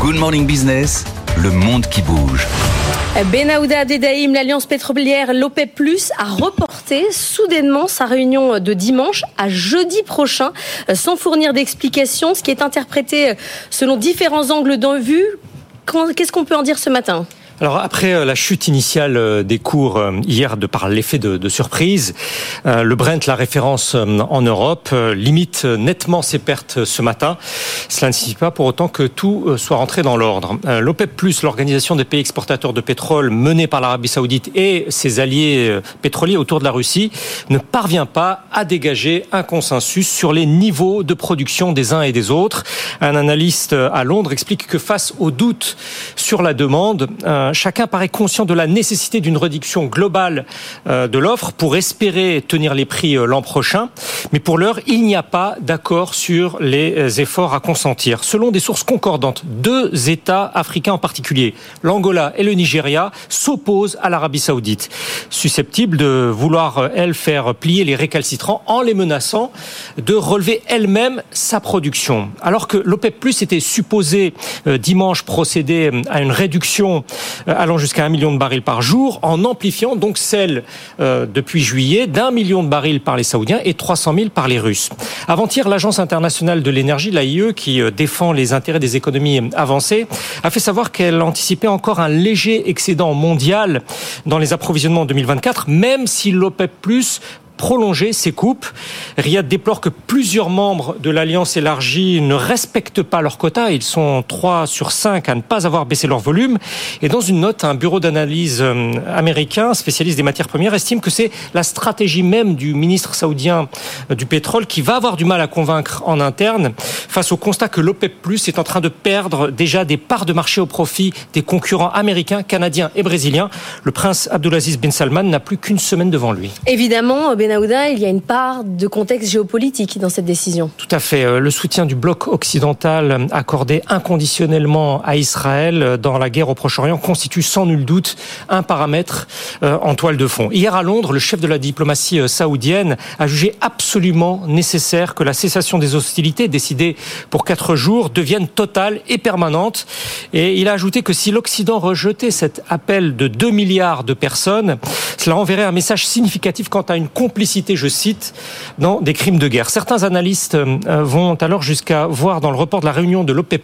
Good Morning Business, le monde qui bouge. Benahouda Dedaïm, l'Alliance pétrolière l'OPEP+, a reporté soudainement sa réunion de dimanche à jeudi prochain, sans fournir d'explications, ce qui est interprété selon différents angles de. Qu'est-ce qu'on peut en dire ce matin? Alors après euh, la chute initiale euh, des cours euh, hier de par l'effet de, surprise, le Brent, la référence en Europe, limite nettement ses pertes ce matin. Cela ne signifie pas pour autant que tout soit rentré dans l'ordre. L'OPEP+, l'organisation des pays exportateurs de pétrole menée par l'Arabie Saoudite et ses alliés pétroliers autour de la Russie, ne parvient pas à dégager un consensus sur les niveaux de production des uns et des autres. Un analyste à Londres explique que face aux doutes sur la demande, chacun paraît conscient de la nécessité d'une réduction globale euh, de l'offre pour espérer tenir les prix euh, l'an prochain. Mais pour l'heure, il n'y a pas d'accord sur les euh, efforts à consentir. Selon des sources concordantes, deux États africains en particulier, l'Angola et le Nigeria, s'opposent à l'Arabie saoudite, susceptibles de vouloir, elle, faire plier les récalcitrants en les menaçant de relever elle-même sa production. Alors que l'OPEP Plus était supposé dimanche procéder à une réduction allant jusqu'à un million de barils par jour, en amplifiant donc celle euh, depuis juillet d'un million de barils par les Saoudiens et 300 000 par les Russes. Avant-hier, l'Agence internationale de l'énergie, l'AIE, qui euh, défend les intérêts des économies avancées, a fait savoir qu'elle anticipait encore un léger excédent mondial dans les approvisionnements en 2024, même si l'OPEP prolonger ces coupes. Riyad déplore que plusieurs membres de l'Alliance élargie ne respectent pas leur quota. Ils sont 3 sur 5 à ne pas avoir baissé leur volume. Et dans une note, un bureau d'analyse euh, américain, spécialiste des matières premières, estime que c'est la stratégie même du ministre saoudien euh, du pétrole qui va avoir du mal à convaincre en interne face au constat que l'OPEP est en train de perdre déjà des parts de marché au profit des concurrents américains, canadiens et brésiliens. Le prince Abdulaziz bin Salman n'a plus qu'une semaine devant lui. Évidemment, ben il y a une part de contexte géopolitique dans cette décision. Tout à fait. Euh, le soutien du bloc occidental accordé inconditionnellement à Israël euh, dans la guerre au Proche-Orient constitue sans nul doute un paramètre euh, en toile de fond. Hier à Londres, le chef de la diplomatie saoudienne a jugé absolument nécessaire que la cessation des hostilités décidée pour quatre jours devienne totale et permanente. Et il a ajouté que si l'Occident rejetait cet appel de 2 milliards de personnes, cela enverrait un message significatif quant à une complicité je cite, dans des crimes de guerre. Certains analystes euh, vont alors jusqu'à voir dans le report de la réunion de l'OPEP+,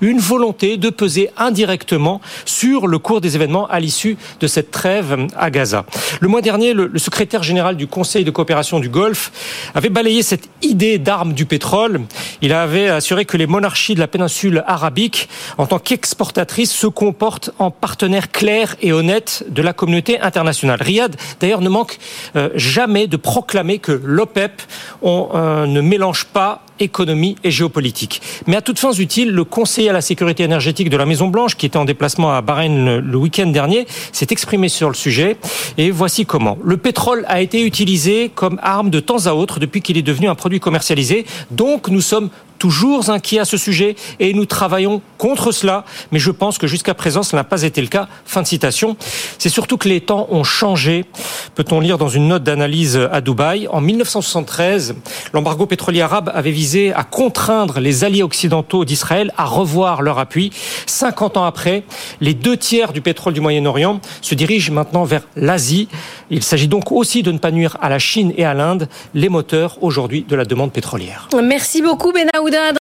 une volonté de peser indirectement sur le cours des événements à l'issue de cette trêve à Gaza. Le mois dernier, le, secrétaire général du Conseil de coopération du Golfe avait balayé cette idée d'armes du pétrole. Il avait assuré que les monarchies de la péninsule arabique, en tant qu'exportatrices, se comportent en partenaires clairs et honnêtes de la communauté internationale. Riyad, d'ailleurs, ne manque euh, jamais de proclamer que l'OPEP euh, ne mélange pas économie et géopolitique. Mais à toutes fins utiles, le conseiller à la sécurité énergétique de la Maison Blanche, qui était en déplacement à Bahreïn le week-end dernier, s'est exprimé sur le sujet. Et voici comment. Le pétrole a été utilisé comme arme de temps à autre depuis qu'il est devenu un produit commercialisé. Donc nous sommes toujours inquiets à ce sujet et nous travaillons contre cela, mais je pense que jusqu'à présent, cela n'a pas été le cas. Fin de citation. C'est surtout que les temps ont changé, peut-on lire dans une note d'analyse à Dubaï. En 1973, l'embargo pétrolier arabe avait visé à contraindre les alliés occidentaux d'Israël à revoir leur appui. 50 ans après, les deux tiers du pétrole du Moyen-Orient se dirigent maintenant vers l'Asie. Il s'agit donc aussi de ne pas nuire à la Chine et à l'Inde, les moteurs aujourd'hui de la demande pétrolière. Merci beaucoup, Benaouda.